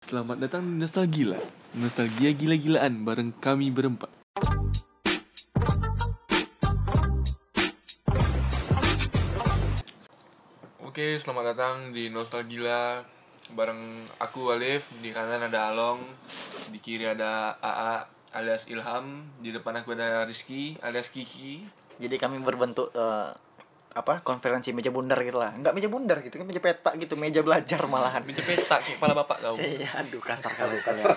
Selamat datang di Nostalgila Nostalgia gila-gilaan bareng kami berempat. Oke, selamat datang di Nostalgila Bareng aku Alif, di kanan ada Along Di kiri ada AA alias Ilham Di depan aku ada Rizky alias Kiki. Jadi kami berbentuk eh, apa konferensi meja bundar gitu lah. Enggak meja bundar gitu kan meja petak gitu, meja belajar malahan. Meja petak, kayak kepala bapak tau Iya, aduh kasar kali kalian.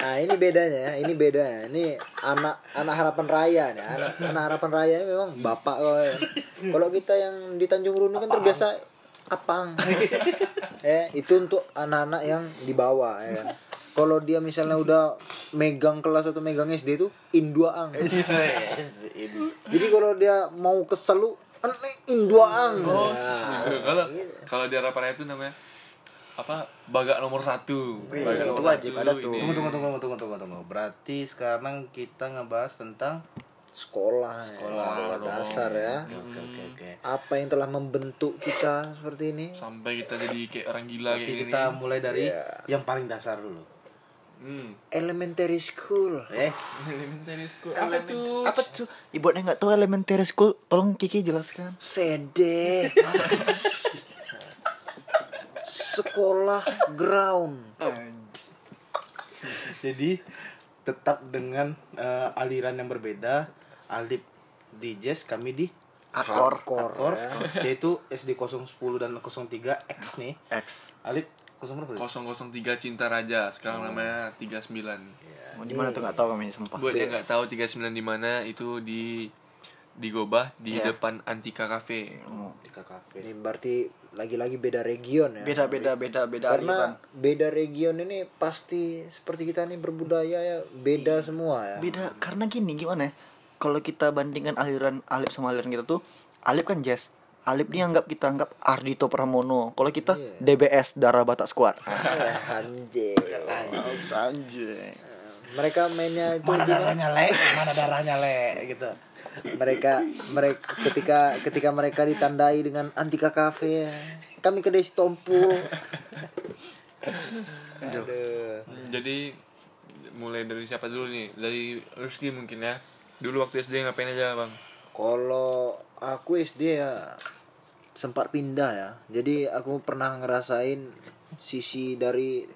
Nah ini bedanya ya, ini beda. Ini anak anak harapan raya nih, anak anak harapan raya ini memang bapak ya. Kalau kita yang di Tanjung Runu kan terbiasa apang. eh itu untuk anak-anak yang di bawah ya kan. Kalau dia misalnya udah megang kelas atau megang SD itu induaang. Jadi kalau dia mau kesel lu "Ane induaang. Oh, Nah, kalau kalau di harapan itu namanya apa bagak nomor satu Wih, bagak itu nomor wajib ada tuh. ini. Tunggu tunggu tunggu tunggu tunggu tunggu. Berarti sekarang kita ngebahas tentang sekolah, ya. Sekolah. sekolah dasar ya. oke oke oke. Apa yang telah membentuk kita seperti ini? sampai kita jadi kayak orang gila Berarti kayak kita gini mulai dari Iya. yang paling dasar dulu. Hmm. Elementary school. Yes. Elementary school apa tuh Apa tuh? Ibunya nggak tahu elementary school, tolong Kiki jelaskan. Sede. Sekolah ground. Jadi tetap dengan eh, aliran yang berbeda. Alip di jazz, kami di Akor Akor, ya. yaitu SD 010 dan 03 X nih. X. Alip 0 berapa? 003 Cinta Raja sekarang namanya 39 Mau di mana tuh nggak tahu kami sumpah. buat yang nggak tahu 39 di mana itu di di Gobah di Iya. depan Antika Cafe Oh. Tiga kafe. Ini berarti lagi-lagi beda region ya. Beda beda beda beda aliran. Karena beda region ini pasti seperti kita nih berbudaya ya beda semua ya. Beda karena gini gimana ya? Kalau kita bandingkan aliran Alip sama aliran kita tuh, Alip kan jazz. Alip ini anggap kita anggap Ardito Pramono. Kalau kita Iya. DBS Darah Batak Squad. Anjir. Sanjay. Mereka mainnya itu Mana di mana? darahnya le? Mana darahnya le? Gitu. mereka mereka ketika ketika mereka ditandai dengan Antika Cafe kami ke Desi Tompul Aduh. jadi mulai dari siapa dulu nih dari Rizky mungkin ya dulu waktu SD ngapain aja bang Kalau aku SD ya sempat pindah ya. Jadi aku pernah ngerasain sisi dari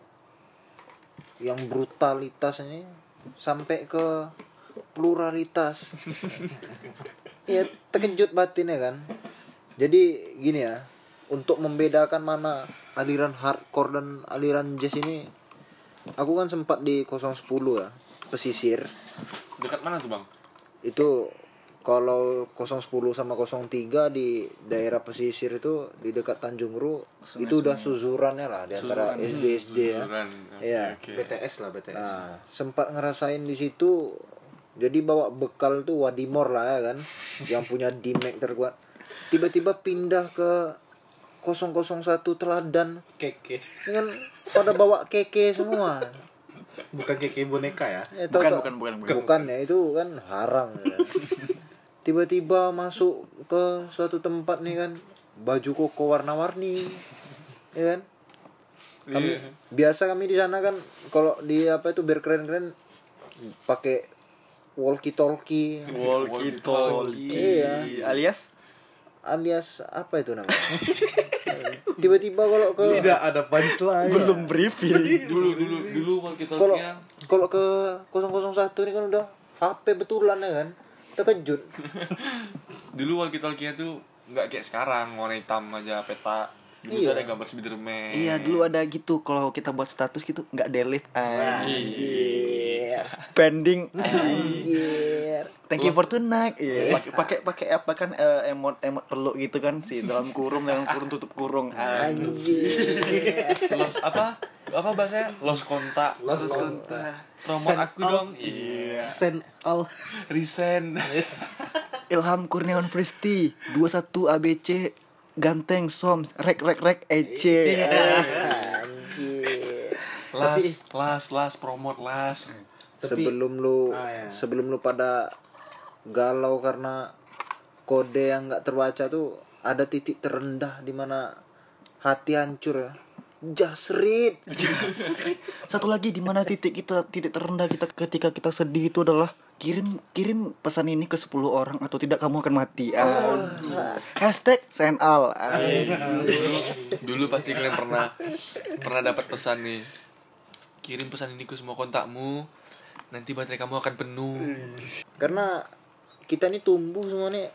yang brutalitas ini sampai ke pluralitas. ya terkejut batin ya kan. Jadi gini ya, untuk membedakan mana aliran hardcore dan aliran jazz ini aku kan sempat di 010 ya, pesisir dekat mana tuh bang itu kalau 010 sama 03 di daerah pesisir itu di dekat Tanjung Ru itu udah suzurannya lah di antara SD SD ya. Suzuran. Oke, Iya. oke. BTS lah BTS. Nah, sempat ngerasain di situ jadi bawa bekal tuh Wadimor lah ya kan yang punya Dimek terkuat. Tiba-tiba pindah ke 001 Teladan Keke. dengan pada bawa keke semua. Bukan keke boneka ya. Ya, Bukan, tahu- bukan, bukan, bukan. bukan ya itu kan haram ya. tiba-tiba masuk ke suatu tempat nih kan baju koko warna-warni ya kan kami biasa kami di sana kan kalau di apa itu biar keren-keren pakai walkie talkie Walkie talkie. Iya. Alias alias apa itu namanya tiba-tiba kalau ke Tidak ada punchline. belum briefing. dulu dulu dulu waktu kita kalau kalau ke 001 ini kan udah HP betulan ya kan terkejut. Dulu waktu kita tuh nggak kayak sekarang warna hitam aja peta. Dulu Iya. ada gambar Spiderman. Iya dulu ada gitu kalau kita buat status gitu nggak delete Anjir. pending. Anjir. thank you for tonight. Iya. Pakai pakai pakai apa kan eh, emot emot peluk gitu kan sih dalam kurung dalam kurung tutup kurung. Anjir. los apa apa bahasanya? Los kontak Los kontak. promote aku dong. Iya. Send all. resign Ilham Kurniawan Fristi. 21 ABC ganteng soms rek rek rek EC Anjir. las las las promote las. Sebelum lu Ah, ya. sebelum lu pada galau karena kode yang nggak terbaca tuh ada titik terendah di mana hati hancur ya. Jasrit. Satu lagi di mana titik kita titik terendah kita ketika kita sedih itu adalah kirim kirim pesan ini ke 10 orang atau tidak kamu akan mati. Anjing. Hashtag senal. Anjing. dulu, dulu pasti kalian pernah pernah dapat pesan nih kirim pesan ini ke semua kontakmu nanti baterai kamu akan penuh Karena kita ini tumbuh semuanya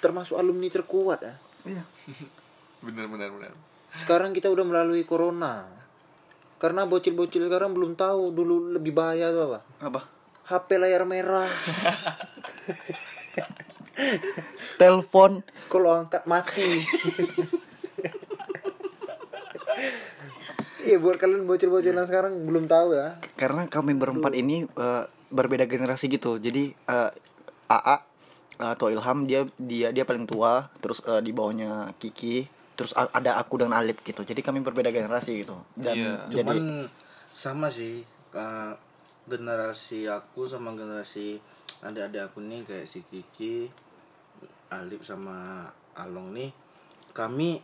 termasuk alumni terkuat ya. Iya. bener bener bener Sekarang kita udah melalui corona. Karena bocil-bocil sekarang belum tahu dulu lebih bahaya tuh apa? Apa? HP layar merah. Telepon Kalau angkat mati. Iya buat kalian bocil-bocil yang sekarang belum tahu ya. karena kami berempat ini eh, berbeda generasi gitu. Jadi eh, AA atau Ilham dia dia dia paling tua, terus eh, di bawahnya Kiki, terus ada aku dan Alip gitu. Jadi kami berbeda generasi gitu. Dan Iya. jadi Cuman sama sih uh, generasi aku sama generasi adik-adik aku nih kayak si Kiki, Alip sama Along nih kami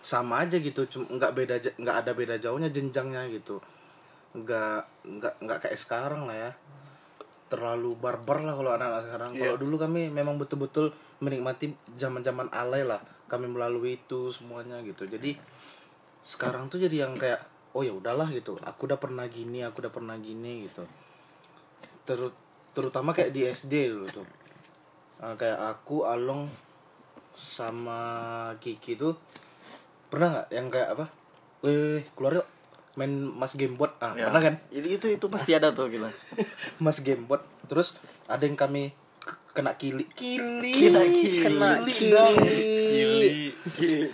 sama aja gitu. Cuma nggak beda nggak ada beda jauhnya jenjangnya gitu. Nggak nggak nggak kayak sekarang lah ya. Terlalu barbar lah kalau anak-anak sekarang. Kalau dulu kami memang betul-betul menikmati zaman-zaman alay lah kami melalui itu semuanya gitu. Jadi sekarang tuh jadi yang kayak oh ya udahlah gitu. Aku udah pernah gini aku udah pernah gini gitu. Ter- terutama kayak di SD dulu tuh. Ah, kayak aku Along sama Kiki tuh pernah nggak yang kayak apa? Weh keluar yuk. Main mas gamebot. Ah Ya. pernah kan? Itu itu itu pasti ada tuh gitu. mas gamebot. Terus ada yang kami kena kili. Kili. Kena kili. Kena Kili. dong. kili.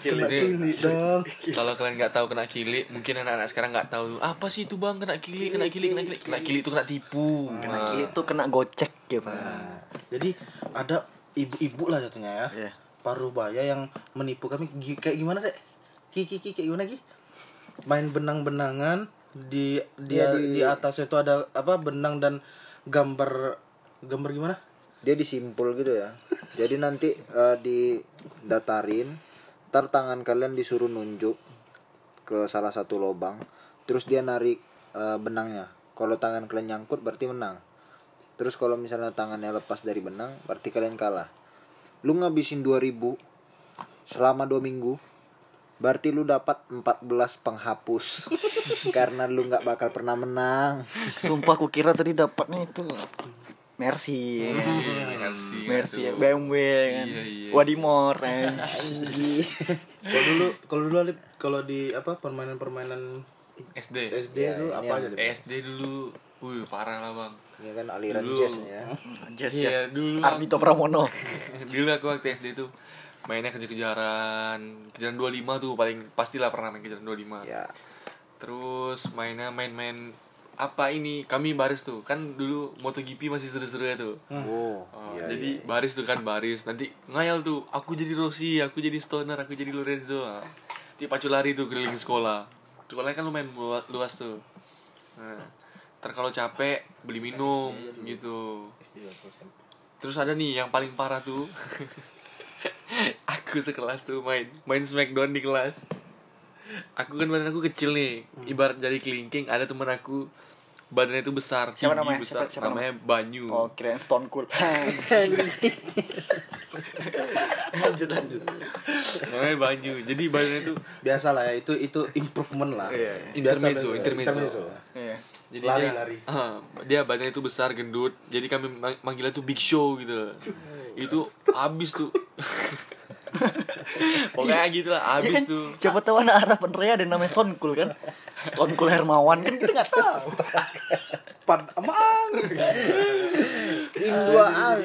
Kena kili. dong. Kalau kalian nggak tahu kena kili mungkin anak-anak sekarang nggak tahu. Apa sih itu bang? Kena kili kena kili kena kili. Kena kili itu kena tipu. Kena kili tuh kena gocek gitu. Nah, jadi ada ibu-ibu lah jatuhnya ya. Iya. paruh baya yang menipu kami. Kayak gimana deh Kiki Kiki kayak gimana Ki? Main benang-benangan di dia Iya, di- di atas itu ada apa benang dan gambar gambar gimana Dia disimpul gitu ya. Jadi nanti eh, didatarin, ntar tangan kalian disuruh nunjuk ke salah satu lubang, terus dia narik eh, benangnya. Kalau tangan kalian nyangkut berarti menang. Terus kalau misalnya tangannya lepas dari benang, berarti kalian kalah. Lu ngabisin 2000 selama dua minggu, berarti lu dapat 14 penghapus. Karena lu nggak bakal pernah menang. Sumpah aku kira tadi dapatnya itu Mercy. Merci, Mercy aduh. BMW kan. Iya, iya. Wadimor anjing. kalau dulu kalau dulu kalau di apa permainan-permainan SD SD Iya, itu ini apa aja Lip? SD dulu wih parah lah bang Ini kan aliran Dulu. jazz ya. Yes, Iya, yes. dulu. Ardito Pramono. dulu aku waktu SD tuh mainnya kejar-kejaran kejaran 25 tuh paling pastilah pernah main kejaran 25 Ya. terus mainnya main-main apa ini kami baris tuh. Kan dulu MotoGP masih seru-seru ya tuh Oh, Oh, iya, jadi iya. baris tuh kan baris. Nanti ngayal tuh aku jadi Rossi aku jadi Stoner aku jadi Lorenzo. Ah. nanti pacu lari tuh keliling sekolah. Sekolahnya kan lumayan luas, luas tuh. Nah, ntar kalau capek beli minum gitu. Terus ada nih yang paling parah tuh. Aku sekelas tuh main main Smackdown di kelas. Aku kan badan aku kecil nih. Ibarat dari kelingking ada teman aku badannya itu besar Siapa tinggi namanya? besar Siapa- siapa namanya Banyu Oh, kirain Stone Cold. lanjut lanjut. namanya Banyu jadi badannya itu biasa lah ya itu itu improvement lah Iya, iya. Intermezzo, Biasa, intermezzo. Iya. jadi Lari, dia, lari. Ah, dia badannya itu besar gendut jadi kami mang- manggilnya tuh Big Show gitu itu abis tuh pokoknya gitu lah Iya abis kan? tuh Siapa tahu anak harapan Rea ada yang namanya Stone Cool kan? Stone Cool Hermawan kan kita nggak tahu. Pad amang Induaan.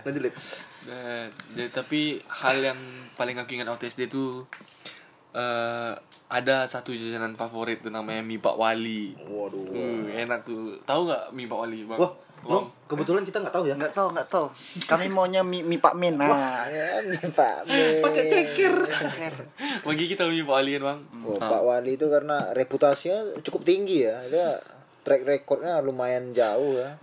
nanti lip Nah, jadi, tapi hal yang paling aku ingat waktu SD itu eh ada satu jajanan favorit tuh namanya mie Pak Wali. waduh Uh, enak tuh. Tahu nggak mie Pak Wali, Bang? wah Long, kebetulan kita nggak tahu ya Nggak tahu nggak tahu. Kami maunya mie, mie Pak Min. Nah, Ya, nih, Pak. pakai ceker Bagi kita mie Pak Wali kan, Bang. Oh, Pak Wali itu karena reputasinya cukup tinggi ya. Dia track recordnya lumayan jauh ya.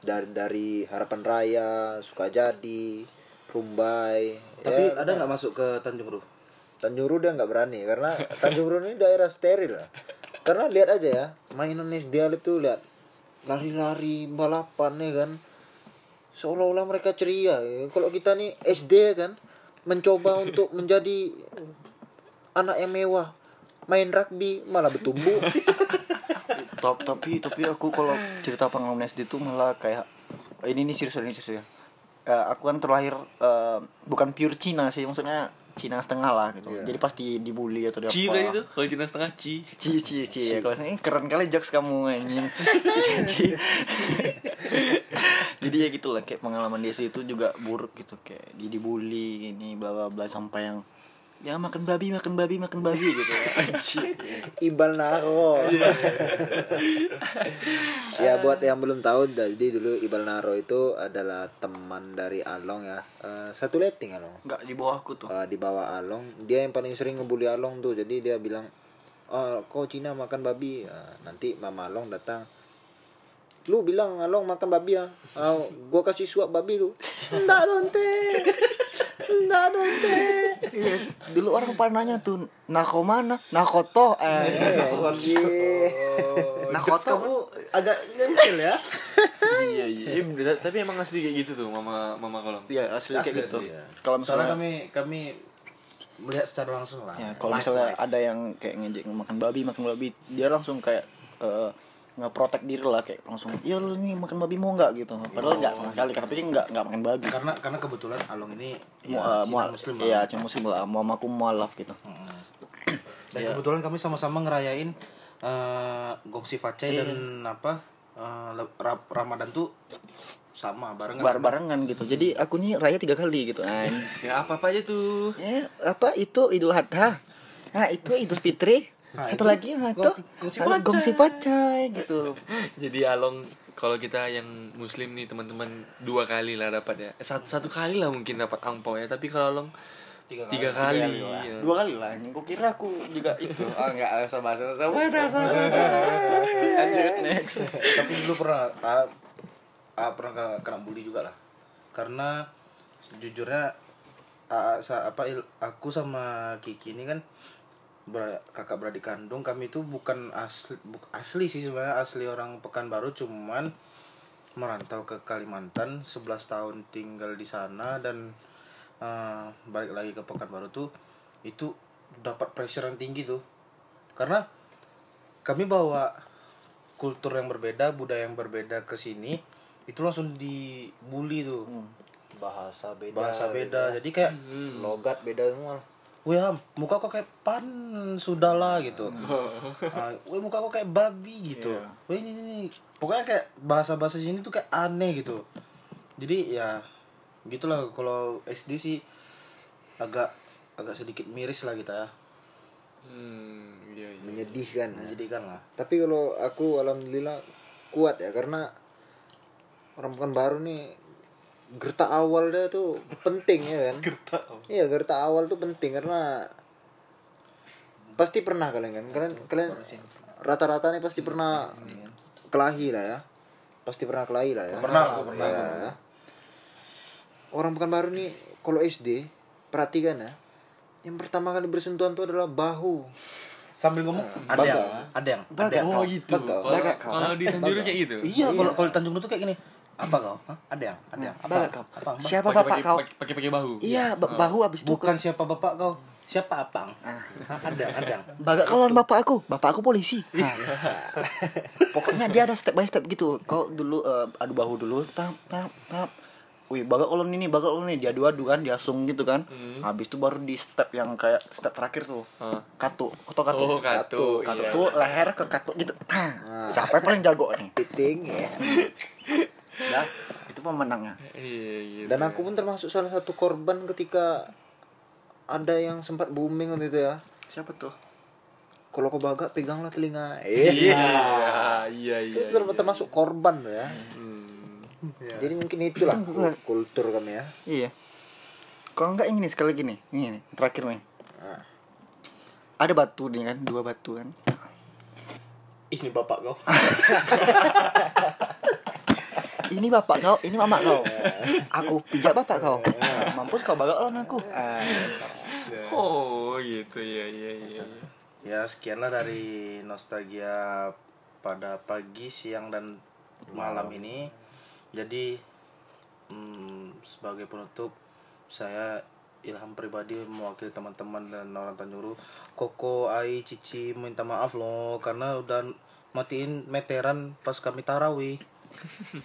Dari dari Harapan Raya, Sukajadi, Rumbai. tapi Ya, ada nggak masuk ke Tanjung Ru Tanjung Ru dia nggak berani karena Tanjung Ru ini daerah steril lah. Karena lihat aja ya, mainan SD Alif tuh lihat lari-lari balapan ya kan. Seolah-olah mereka ceria. ya. Kalau kita nih SD ya kan mencoba untuk menjadi anak yang mewah, main rugby malah bertumbuh. Top, tapi tapi aku kalau cerita pengalaman SD itu malah kayak ini nih serius ini serius ya. Eh, aku kan terlahir eh, bukan pure Cina sih, maksudnya Cina setengah lah gitu. Iya. Jadi pasti dibully atau di Ci apa. berarti itu kalau Cina setengah Ci Ci ci ci ya. Kalau ini keren kali jokes kamu anjing. Ci. Jadi ya gitu lah kayak pengalaman di SD itu juga buruk gitu kayak dia dibully ini bla bla bla sampai yang ya makan babi makan babi makan babi gitu ya. Ibal Naro. ya buat yang belum tahu jadi dulu Ibal Naro itu adalah teman dari Along ya. Eh, satu letting Along. Enggak di bawah aku tuh. Eh, di bawah Along, dia yang paling sering ngebully Along tuh. Jadi dia bilang, "Oh, kau Cina makan babi." Eh, nanti Mama Along datang. Lu bilang Along makan babi ya? Ah, gua kasih suap babi lu. Enggak donte. Donte. Iya, dulu orang pada nanya tuh nako mana? Nakoto eh nakoto kamu agak nyentil ya. iya iya. Tapi emang asli kayak gitu tuh mama mama kolong ya asli kayak gitu. ya. kalau misalnya kami kami melihat secara langsung lah. ya kalau misalnya ada yang kayak ngejek makan babi makan babi dia langsung kayak eh, ngeprotek diri lah kayak langsung ya lu nih makan babi mau nggak? gitu. Padahal nggak sama sekali tapi dia nggak nggak makan babi. Karena karena kebetulan Along ini ya, eh, mual- muslim iya lah. cina muslim lah mau aku mualaf gitu. Dan Iya. kebetulan kami sama-sama ngerayain eh gongsi facai Iya. dan apa eh, Ra- Ramadan tuh sama barengan. Bar barengan gitu. Jadi aku nih raya tiga kali gitu. Ya apa apa aja tuh. Ya apa? Itu idul adha. Nah itu idul fitri satu itu lagi nah gong- gongsi pacai. gitu jadi along kalau kita yang muslim nih teman-teman dua kali lah dapat ya Eh, satu, satu kali lah mungkin dapat angpau ya tapi kalau along Tiga tiga, kali. kali, Tiga kali lah. ya. dua kali lah. Gua kira aku juga itu oh enggak sama sama sama sama lanjut next tapi dulu pernah ah, ah, pernah kena, kena bully juga lah karena jujurnya ah, sa- apa il- aku sama Kiki ini kan ber- kakak beradik kandung kami itu bukan asli buk- asli sih sebenarnya asli orang Pekanbaru cuman merantau ke Kalimantan 11 tahun tinggal di sana dan eh, balik lagi ke Pekanbaru tuh itu dapat pressure yang tinggi tuh karena kami bawa kultur yang berbeda budaya yang berbeda ke sini itu langsung dibully tuh Bahasa beda. bahasa beda jadi kayak Logat beda semua. Wah, muka kok kayak pan sudah lah gitu. Ah, Wah, muka kok kayak babi gitu. Wah, ini, ini, ini. Pokoknya kayak bahasa-bahasa sini tuh kayak aneh gitu. Jadi ya gitulah kalau SD sih agak agak sedikit miris lah kita ya. hmm iya iya Menyedihkan. ya. Menjadikan lah. Tapi kalau aku alhamdulillah kuat ya karena orang bukan baru nih gertak awal dia tuh penting ya kan. Gertak. Iya, gertak awal tuh penting karena pasti pernah kalian kan. Kalian kalian rata-rata nih pasti pernah kelahi lah ya. Pasti pernah kelahi lah ya. Pernah lah, pernah. Ya. Orang bukan baru nih kalau SD perhatikan ya. Yang pertama kali bersentuhan tuh adalah bahu. Sambil ngomong ada Baga. yang ada yang ada Baga. yang oh gitu Baga, kalau baga kau. kalau di Tanjung Baga. kayak gitu Iya, kalau kalau di Tanjung tuh kayak gini. Apa kau? Hah? Ada yang? Ada yang? Apa? Baga kau. Apa? Apa? siapa bapak kau pakai- pakai pakai bahu iya ba- bahu abis itu Bukan siapa bapak kau. Siapa apang? Hah, ada, ada yang. Baga kau lawan bapak aku, bapak aku polisi. Nah, pokoknya dia ada step by step gitu. Kau dulu eh, adu bahu dulu, tap tap tap. Wih, baga kolon ini, baga kolon ini, dia adu-adu kan, diasung gitu kan. Habis itu baru di step yang kayak step terakhir tuh. Hah. Katu, atau katu. oh katu Katu iya. tuh leher ke katu gitu. Nah, siapa yang paling jago nih? Piting ya. Dah, itu pemenangnya. iya iya Dan aku pun termasuk salah satu korban ketika ada yang sempat booming waktu itu ya. Siapa tuh? Kalau kau baga peganglah telinga. iya iya iya Itu ter- termasuk korban tuh ya. Hmm. Jadi mungkin itulah kul- kultur kami ya. Iya. Kalau enggak ini nih, sekali lagi nih. Ini nih, terakhir nih. Nah. Ada batu nih kan, dua batu kan. Ini bapak kau. ini bapak kau, ini mama kau. Aku pijak bapak kau. Mampus kau baga lawan aku. Ah, oh gitu ya iya iya. iya. Ya sekianlah dari nostalgia pada pagi, siang dan malam ini. Jadi hmm, sebagai penutup saya Ilham pribadi mewakili teman-teman dan orang Tanjuru. Koko, Ai, Cici minta maaf loh karena udah matiin meteran pas kami tarawih.